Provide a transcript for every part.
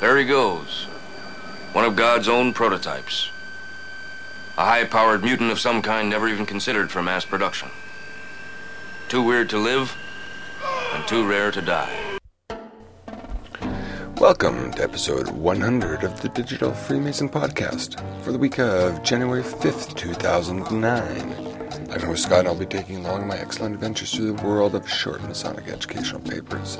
There he goes. One of God's own prototypes. A high-powered mutant of some kind never even considered for mass production. Too weird to live, and too rare to die. Welcome to episode 100 of the Digital Freemason Podcast for the week of January 5th, 2009. I'm host Scott and I'll be taking along my excellent adventures through the world of short Masonic educational papers.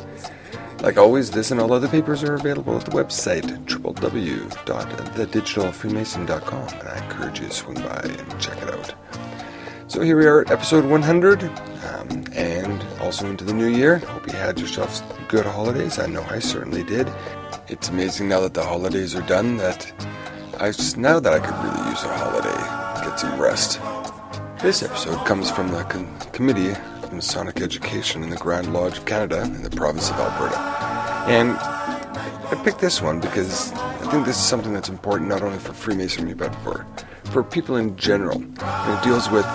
Like always, this and all other papers are available at the website www.thedigitalfreemason.com, and I encourage you to swing by and check it out. So here we are at episode 100, um, and also into the new year. Hope you had yourself good holidays. I know I certainly did. It's amazing now that the holidays are done that I just now that I could really use a holiday, get some rest. This episode comes from the Committee Masonic Education in the Grand Lodge of Canada in the province of Alberta. And I picked this one because I think this is something that's important not only for Freemasonry but for, for people in general. And it deals with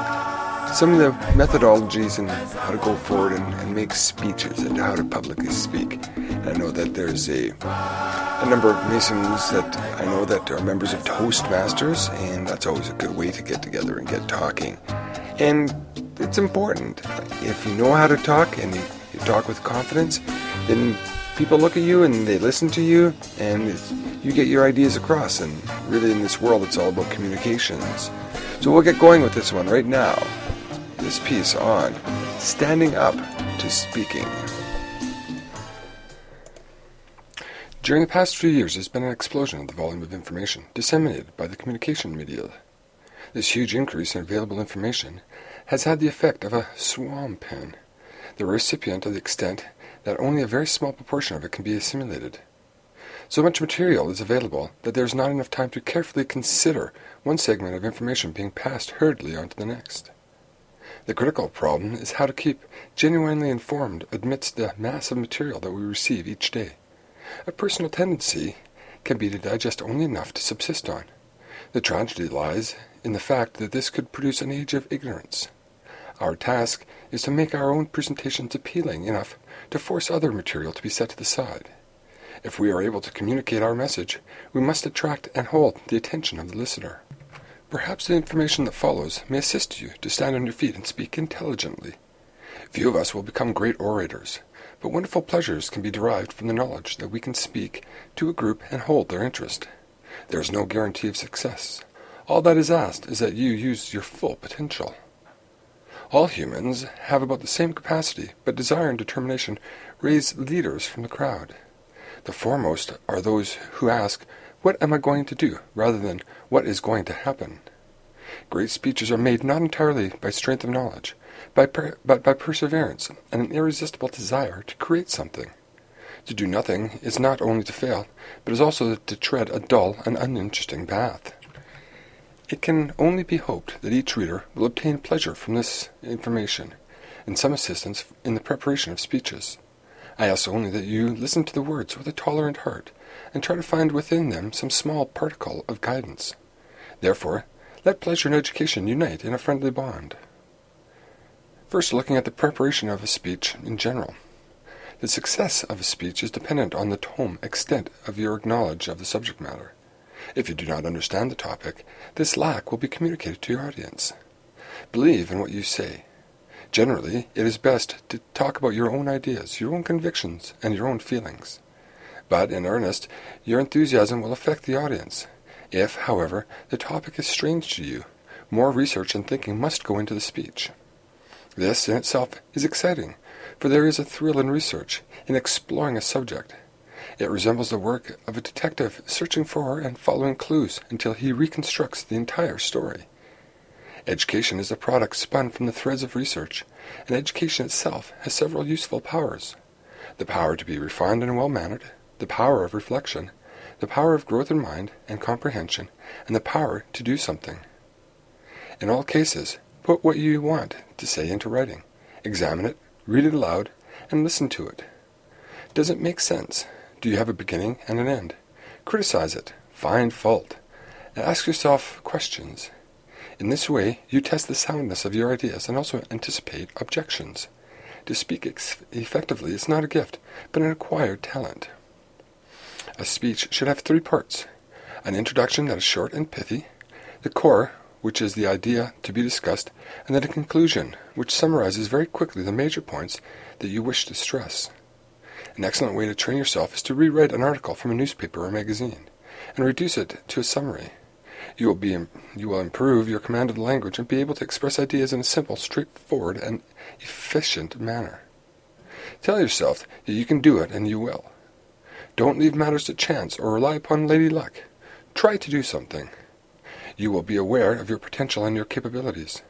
some of the methodologies and how to go forward and, and make speeches and how to publicly speak. And I know that there's a a number of Masons that I know that are members of Toastmasters, and that's always a good way to get together and get talking. And it's important. If you know how to talk and you, you talk with confidence, then people look at you and they listen to you, and you get your ideas across. And really, in this world, it's all about communications. So we'll get going with this one right now. This piece on standing up to speaking. During the past few years, there's been an explosion of the volume of information disseminated by the communication media. This huge increase in available information has had the effect of a swarm pen, the recipient of the extent that only a very small proportion of it can be assimilated. So much material is available that there is not enough time to carefully consider one segment of information being passed hurriedly on to the next. The critical problem is how to keep genuinely informed amidst the mass of material that we receive each day. A personal tendency can be to digest only enough to subsist on. The tragedy lies in the fact that this could produce an age of ignorance. Our task is to make our own presentations appealing enough to force other material to be set to the side. If we are able to communicate our message, we must attract and hold the attention of the listener. Perhaps the information that follows may assist you to stand on your feet and speak intelligently. Few of us will become great orators, but wonderful pleasures can be derived from the knowledge that we can speak to a group and hold their interest. There is no guarantee of success. All that is asked is that you use your full potential. All humans have about the same capacity, but desire and determination raise leaders from the crowd. The foremost are those who ask, What am I going to do? rather than What is going to happen? Great speeches are made not entirely by strength of knowledge, by per- but by perseverance and an irresistible desire to create something. To do nothing is not only to fail, but is also to tread a dull and uninteresting path. It can only be hoped that each reader will obtain pleasure from this information, and some assistance in the preparation of speeches. I ask only that you listen to the words with a tolerant heart, and try to find within them some small particle of guidance. Therefore, let pleasure and education unite in a friendly bond. First, looking at the preparation of a speech in general. The success of a speech is dependent on the tome extent of your knowledge of the subject matter. If you do not understand the topic, this lack will be communicated to your audience. Believe in what you say. Generally, it is best to talk about your own ideas, your own convictions, and your own feelings. But in earnest, your enthusiasm will affect the audience. If, however, the topic is strange to you, more research and thinking must go into the speech. This in itself is exciting, for there is a thrill in research, in exploring a subject. It resembles the work of a detective searching for and following clues until he reconstructs the entire story. Education is a product spun from the threads of research, and education itself has several useful powers the power to be refined and well mannered, the power of reflection, the power of growth in mind and comprehension, and the power to do something. In all cases, put what you want to say into writing, examine it, read it aloud, and listen to it. Does it make sense? Do you have a beginning and an end? Criticize it, find fault, and ask yourself questions. In this way, you test the soundness of your ideas and also anticipate objections. To speak ex- effectively is not a gift, but an acquired talent. A speech should have three parts an introduction that is short and pithy, the core, which is the idea to be discussed, and then a conclusion, which summarizes very quickly the major points that you wish to stress. An excellent way to train yourself is to rewrite an article from a newspaper or magazine and reduce it to a summary. You will, be, you will improve your command of the language and be able to express ideas in a simple, straightforward, and efficient manner. Tell yourself that you can do it and you will. Don't leave matters to chance or rely upon lady luck. Try to do something. You will be aware of your potential and your capabilities.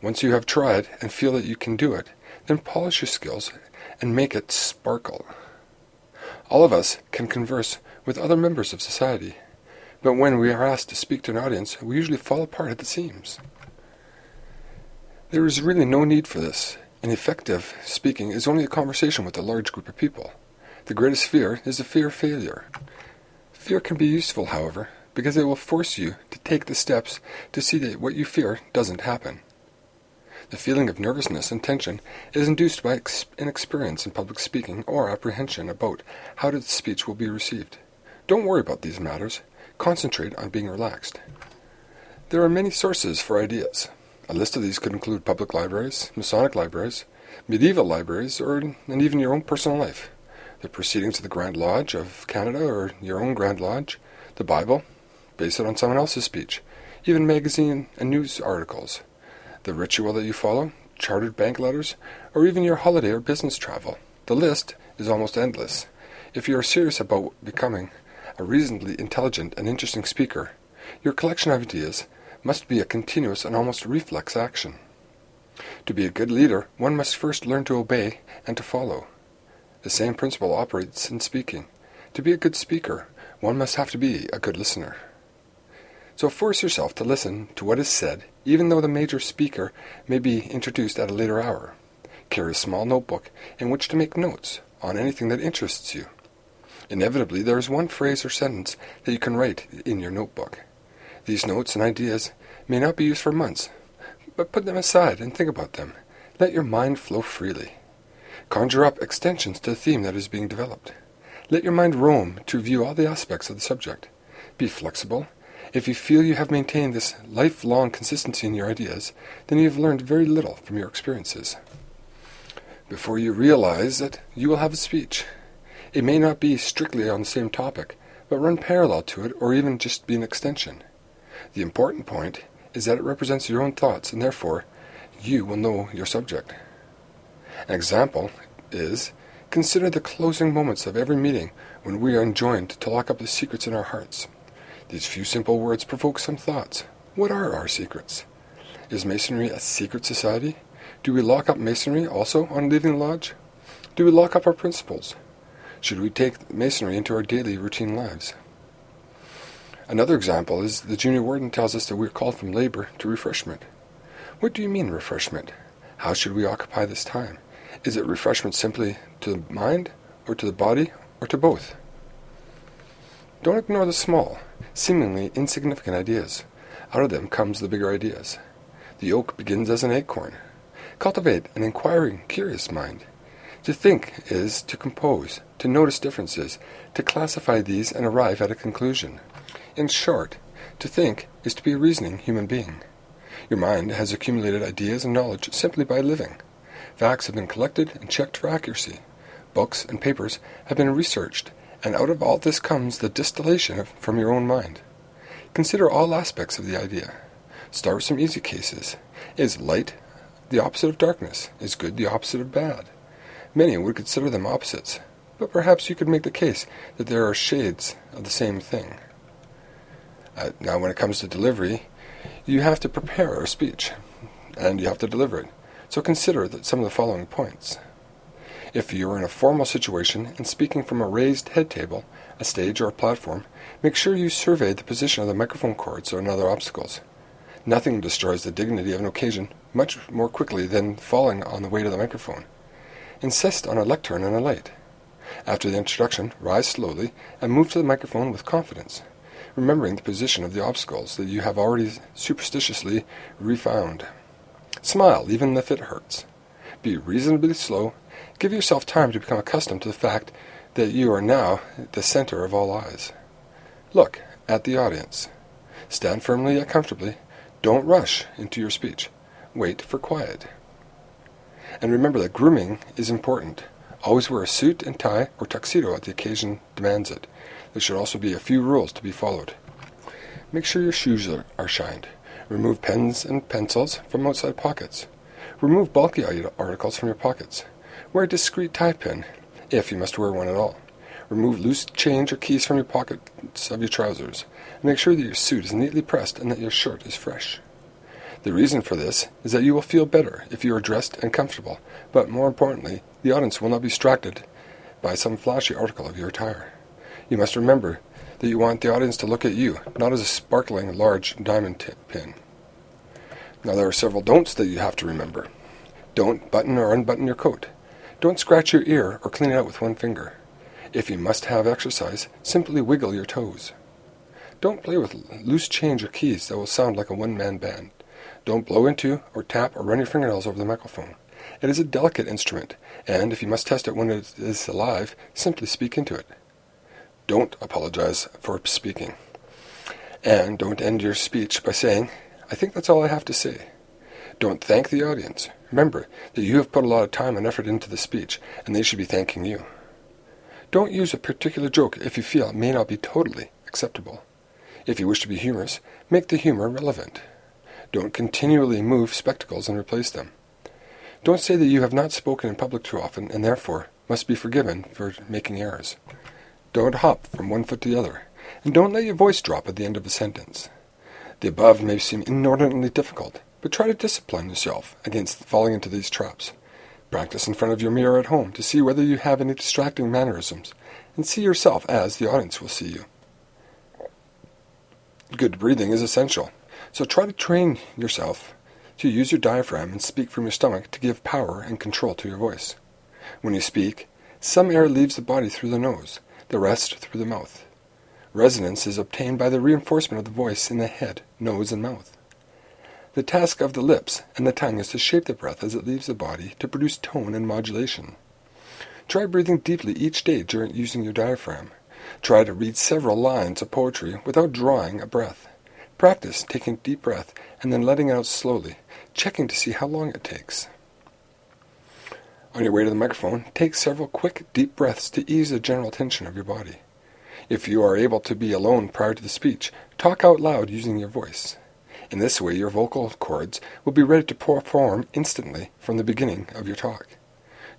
Once you have tried and feel that you can do it, then polish your skills and make it sparkle. All of us can converse with other members of society, but when we are asked to speak to an audience, we usually fall apart at the seams. There is really no need for this, and effective speaking is only a conversation with a large group of people. The greatest fear is the fear of failure. Fear can be useful, however, because it will force you to take the steps to see that what you fear doesn't happen. The feeling of nervousness and tension is induced by inexperience in public speaking or apprehension about how the speech will be received. Don't worry about these matters. Concentrate on being relaxed. There are many sources for ideas. A list of these could include public libraries, Masonic libraries, medieval libraries, or and even your own personal life. The proceedings of the Grand Lodge of Canada or your own Grand Lodge, the Bible, base it on someone else's speech, even magazine and news articles, the ritual that you follow, chartered bank letters, or even your holiday or business travel. The list is almost endless. If you are serious about becoming a reasonably intelligent and interesting speaker, your collection of ideas must be a continuous and almost reflex action. To be a good leader, one must first learn to obey and to follow. The same principle operates in speaking. To be a good speaker, one must have to be a good listener. So force yourself to listen to what is said, even though the major speaker may be introduced at a later hour. Carry a small notebook in which to make notes on anything that interests you. Inevitably, there is one phrase or sentence that you can write in your notebook. These notes and ideas may not be used for months, but put them aside and think about them. Let your mind flow freely. Conjure up extensions to the theme that is being developed. Let your mind roam to view all the aspects of the subject. Be flexible if you feel you have maintained this lifelong consistency in your ideas, then you have learned very little from your experiences. Before you realize it, you will have a speech. It may not be strictly on the same topic, but run parallel to it or even just be an extension. The important point is that it represents your own thoughts and therefore you will know your subject. An example is consider the closing moments of every meeting when we are enjoined to lock up the secrets in our hearts. These few simple words provoke some thoughts. What are our secrets? Is Masonry a secret society? Do we lock up Masonry also on leaving the lodge? Do we lock up our principles? Should we take Masonry into our daily routine lives? Another example is the junior warden tells us that we are called from labor to refreshment. What do you mean, refreshment? How should we occupy this time? Is it refreshment simply to the mind, or to the body, or to both? Don't ignore the small, seemingly insignificant ideas. Out of them comes the bigger ideas. The oak begins as an acorn. Cultivate an inquiring, curious mind. To think is to compose, to notice differences, to classify these and arrive at a conclusion. In short, to think is to be a reasoning human being. Your mind has accumulated ideas and knowledge simply by living. Facts have been collected and checked for accuracy. Books and papers have been researched and out of all this comes the distillation from your own mind. Consider all aspects of the idea. Start with some easy cases. Is light the opposite of darkness? Is good the opposite of bad? Many would consider them opposites, but perhaps you could make the case that there are shades of the same thing. Uh, now, when it comes to delivery, you have to prepare a speech, and you have to deliver it. So consider that some of the following points. If you are in a formal situation and speaking from a raised head table, a stage, or a platform, make sure you survey the position of the microphone cords or other obstacles. Nothing destroys the dignity of an occasion much more quickly than falling on the weight of the microphone. Insist on a lectern and a light. After the introduction, rise slowly and move to the microphone with confidence, remembering the position of the obstacles that you have already superstitiously refound. Smile, even if it hurts. Be reasonably slow Give yourself time to become accustomed to the fact that you are now the center of all eyes. Look at the audience. Stand firmly yet comfortably. Don't rush into your speech. Wait for quiet. And remember that grooming is important. Always wear a suit and tie or tuxedo if the occasion demands it. There should also be a few rules to be followed. Make sure your shoes are, are shined. Remove pens and pencils from outside pockets. Remove bulky articles from your pockets. Wear a discreet tie pin, if you must wear one at all. Remove loose change or keys from your pockets of your trousers. Make sure that your suit is neatly pressed and that your shirt is fresh. The reason for this is that you will feel better if you are dressed and comfortable, but more importantly, the audience will not be distracted by some flashy article of your attire. You must remember that you want the audience to look at you, not as a sparkling large diamond pin. Now, there are several don'ts that you have to remember. Don't button or unbutton your coat. Don't scratch your ear or clean it out with one finger. If you must have exercise, simply wiggle your toes. Don't play with loose change or keys that will sound like a one man band. Don't blow into or tap or run your fingernails over the microphone. It is a delicate instrument, and if you must test it when it is alive, simply speak into it. Don't apologize for speaking. And don't end your speech by saying, I think that's all I have to say. Don't thank the audience. Remember that you have put a lot of time and effort into the speech, and they should be thanking you. Don't use a particular joke if you feel it may not be totally acceptable. If you wish to be humorous, make the humor relevant. Don't continually move spectacles and replace them. Don't say that you have not spoken in public too often and therefore must be forgiven for making errors. Don't hop from one foot to the other, and don't let your voice drop at the end of a sentence. The above may seem inordinately difficult, but try to discipline yourself against falling into these traps. Practice in front of your mirror at home to see whether you have any distracting mannerisms, and see yourself as the audience will see you. Good breathing is essential, so try to train yourself to use your diaphragm and speak from your stomach to give power and control to your voice. When you speak, some air leaves the body through the nose, the rest through the mouth. Resonance is obtained by the reinforcement of the voice in the head, nose, and mouth. The task of the lips and the tongue is to shape the breath as it leaves the body to produce tone and modulation. Try breathing deeply each day during using your diaphragm. Try to read several lines of poetry without drawing a breath. Practice taking deep breath and then letting out slowly, checking to see how long it takes. On your way to the microphone, take several quick, deep breaths to ease the general tension of your body. If you are able to be alone prior to the speech, talk out loud using your voice. In this way, your vocal cords will be ready to perform instantly from the beginning of your talk.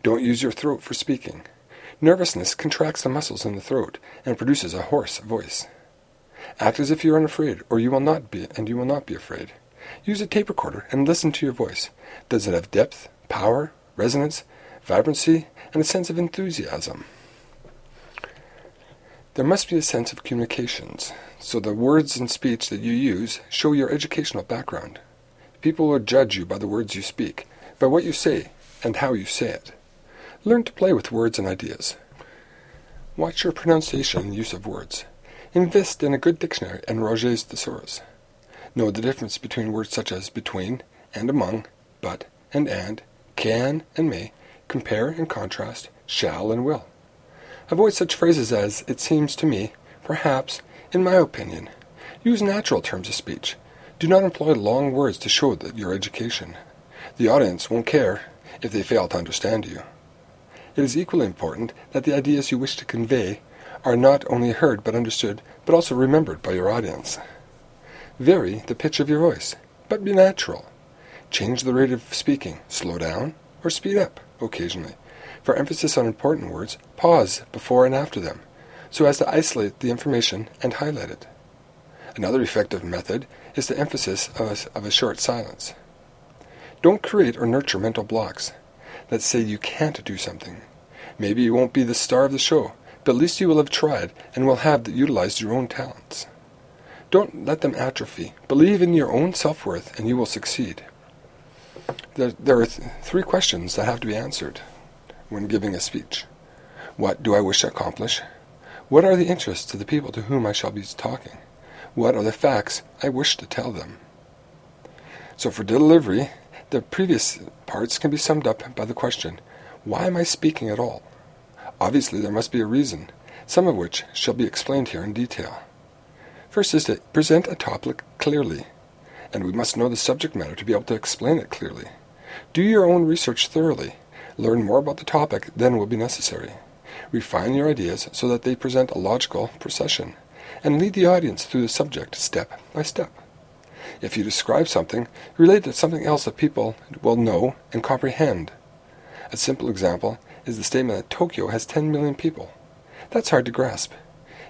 Don't use your throat for speaking. Nervousness contracts the muscles in the throat and produces a hoarse voice. Act as if you are unafraid, or you will not be, and you will not be afraid. Use a tape recorder and listen to your voice. Does it have depth, power, resonance, vibrancy, and a sense of enthusiasm? There must be a sense of communications, so the words and speech that you use show your educational background. People will judge you by the words you speak, by what you say, and how you say it. Learn to play with words and ideas. Watch your pronunciation and use of words. Invest in a good dictionary and Roget's thesaurus. Know the difference between words such as between and among, but and and, can and may, compare and contrast, shall and will. Avoid such phrases as, it seems to me, perhaps, in my opinion. Use natural terms of speech. Do not employ long words to show that your education. The audience won't care if they fail to understand you. It is equally important that the ideas you wish to convey are not only heard but understood, but also remembered by your audience. Vary the pitch of your voice, but be natural. Change the rate of speaking, slow down, or speed up occasionally. For emphasis on important words, pause before and after them, so as to isolate the information and highlight it. Another effective method is the emphasis of a, of a short silence. Don't create or nurture mental blocks that say you can't do something. Maybe you won't be the star of the show, but at least you will have tried and will have utilized your own talents. Don't let them atrophy. Believe in your own self worth and you will succeed. There, there are th- three questions that have to be answered when giving a speech. What do I wish to accomplish? What are the interests of the people to whom I shall be talking? What are the facts I wish to tell them? So for delivery, the previous parts can be summed up by the question, why am I speaking at all? Obviously, there must be a reason, some of which shall be explained here in detail. First is to present a topic clearly, and we must know the subject matter to be able to explain it clearly. Do your own research thoroughly. Learn more about the topic than will be necessary. Refine your ideas so that they present a logical procession, and lead the audience through the subject step by step. If you describe something, relate it to something else that people will know and comprehend. A simple example is the statement that Tokyo has 10 million people. That's hard to grasp.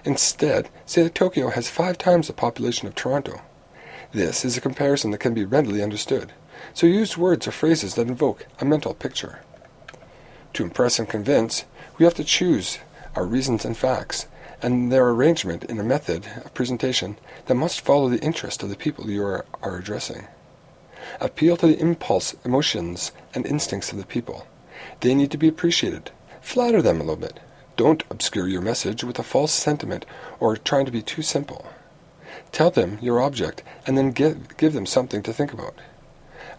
Instead, say that Tokyo has five times the population of Toronto. This is a comparison that can be readily understood, so use words or phrases that invoke a mental picture. To impress and convince, we have to choose our reasons and facts, and their arrangement in a method of presentation that must follow the interest of the people you are, are addressing. Appeal to the impulse, emotions, and instincts of the people. They need to be appreciated. Flatter them a little bit. Don't obscure your message with a false sentiment or trying to be too simple. Tell them your object and then give, give them something to think about.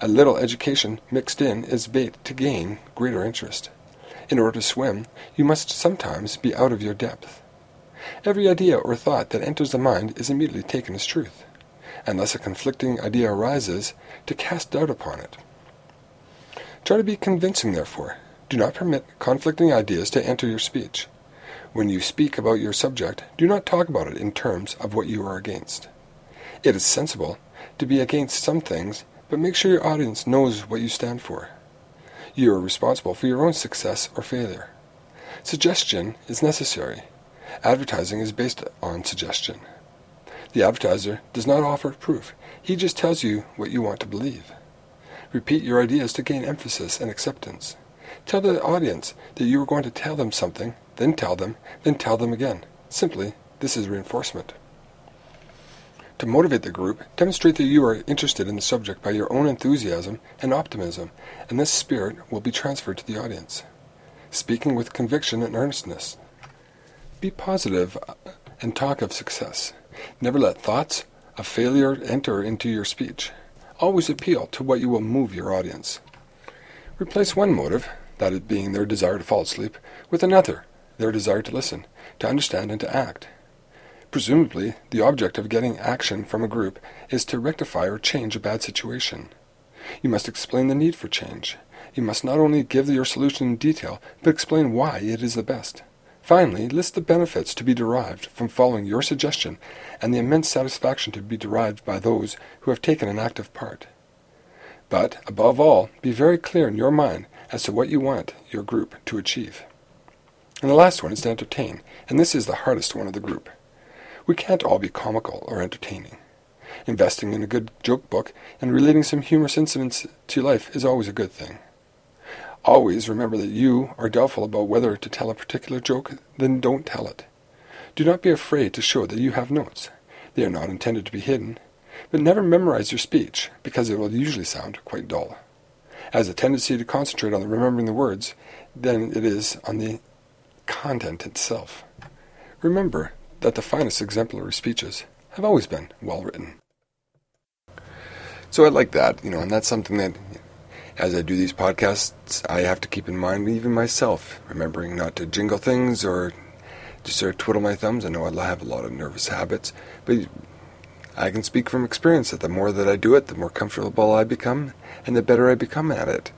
A little education mixed in is bait to gain greater interest. In order to swim, you must sometimes be out of your depth. Every idea or thought that enters the mind is immediately taken as truth, unless a conflicting idea arises to cast doubt upon it. Try to be convincing, therefore. Do not permit conflicting ideas to enter your speech. When you speak about your subject, do not talk about it in terms of what you are against. It is sensible to be against some things, but make sure your audience knows what you stand for. You are responsible for your own success or failure. Suggestion is necessary. Advertising is based on suggestion. The advertiser does not offer proof. He just tells you what you want to believe. Repeat your ideas to gain emphasis and acceptance. Tell the audience that you are going to tell them something, then tell them, then tell them again. Simply, this is reinforcement. To motivate the group, demonstrate that you are interested in the subject by your own enthusiasm and optimism, and this spirit will be transferred to the audience. Speaking with conviction and earnestness. Be positive uh, and talk of success. Never let thoughts of failure enter into your speech. Always appeal to what you will move your audience. Replace one motive, that is being their desire to fall asleep, with another, their desire to listen, to understand, and to act. Presumably, the object of getting action from a group is to rectify or change a bad situation. You must explain the need for change. You must not only give your solution in detail, but explain why it is the best. Finally, list the benefits to be derived from following your suggestion and the immense satisfaction to be derived by those who have taken an active part. But, above all, be very clear in your mind as to what you want your group to achieve. And the last one is to entertain, and this is the hardest one of the group. We can't all be comical or entertaining. Investing in a good joke book and relating some humorous incidents to life is always a good thing. Always remember that you are doubtful about whether to tell a particular joke, then don't tell it. Do not be afraid to show that you have notes. They are not intended to be hidden. But never memorize your speech, because it will usually sound quite dull. Has a tendency to concentrate on remembering the words than it is on the content itself. Remember that the finest exemplary speeches have always been well written. So I like that, you know, and that's something that as I do these podcasts, I have to keep in mind, even myself, remembering not to jingle things or just sort of twiddle my thumbs. I know I have a lot of nervous habits, but I can speak from experience that the more that I do it, the more comfortable I become, and the better I become at it.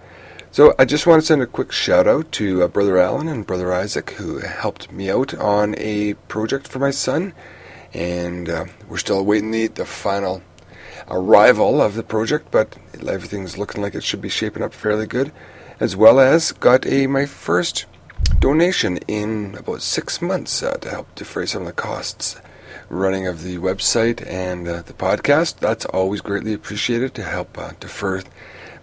So I just want to send a quick shout out to uh, Brother Alan and Brother Isaac who helped me out on a project for my son, and uh, we're still awaiting the, the final arrival of the project, but everything's looking like it should be shaping up fairly good. As well as got a my first donation in about six months uh, to help defray some of the costs running of the website and uh, the podcast. That's always greatly appreciated to help uh, defer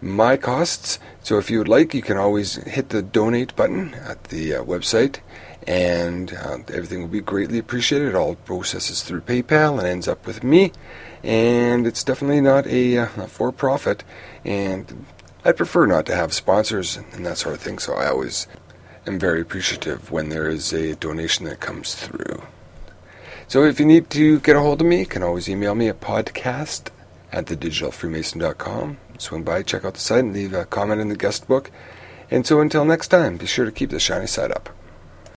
my costs. So if you would like, you can always hit the donate button at the uh, website and uh, everything will be greatly appreciated. It all processes through PayPal and ends up with me and it's definitely not a, uh, a for profit. And I prefer not to have sponsors and that sort of thing, so I always am very appreciative when there is a donation that comes through. So if you need to get a hold of me, you can always email me at podcast at thedigitalfreemason.com. Swing by, check out the site, and leave a comment in the guest book. And so until next time, be sure to keep the shiny side up.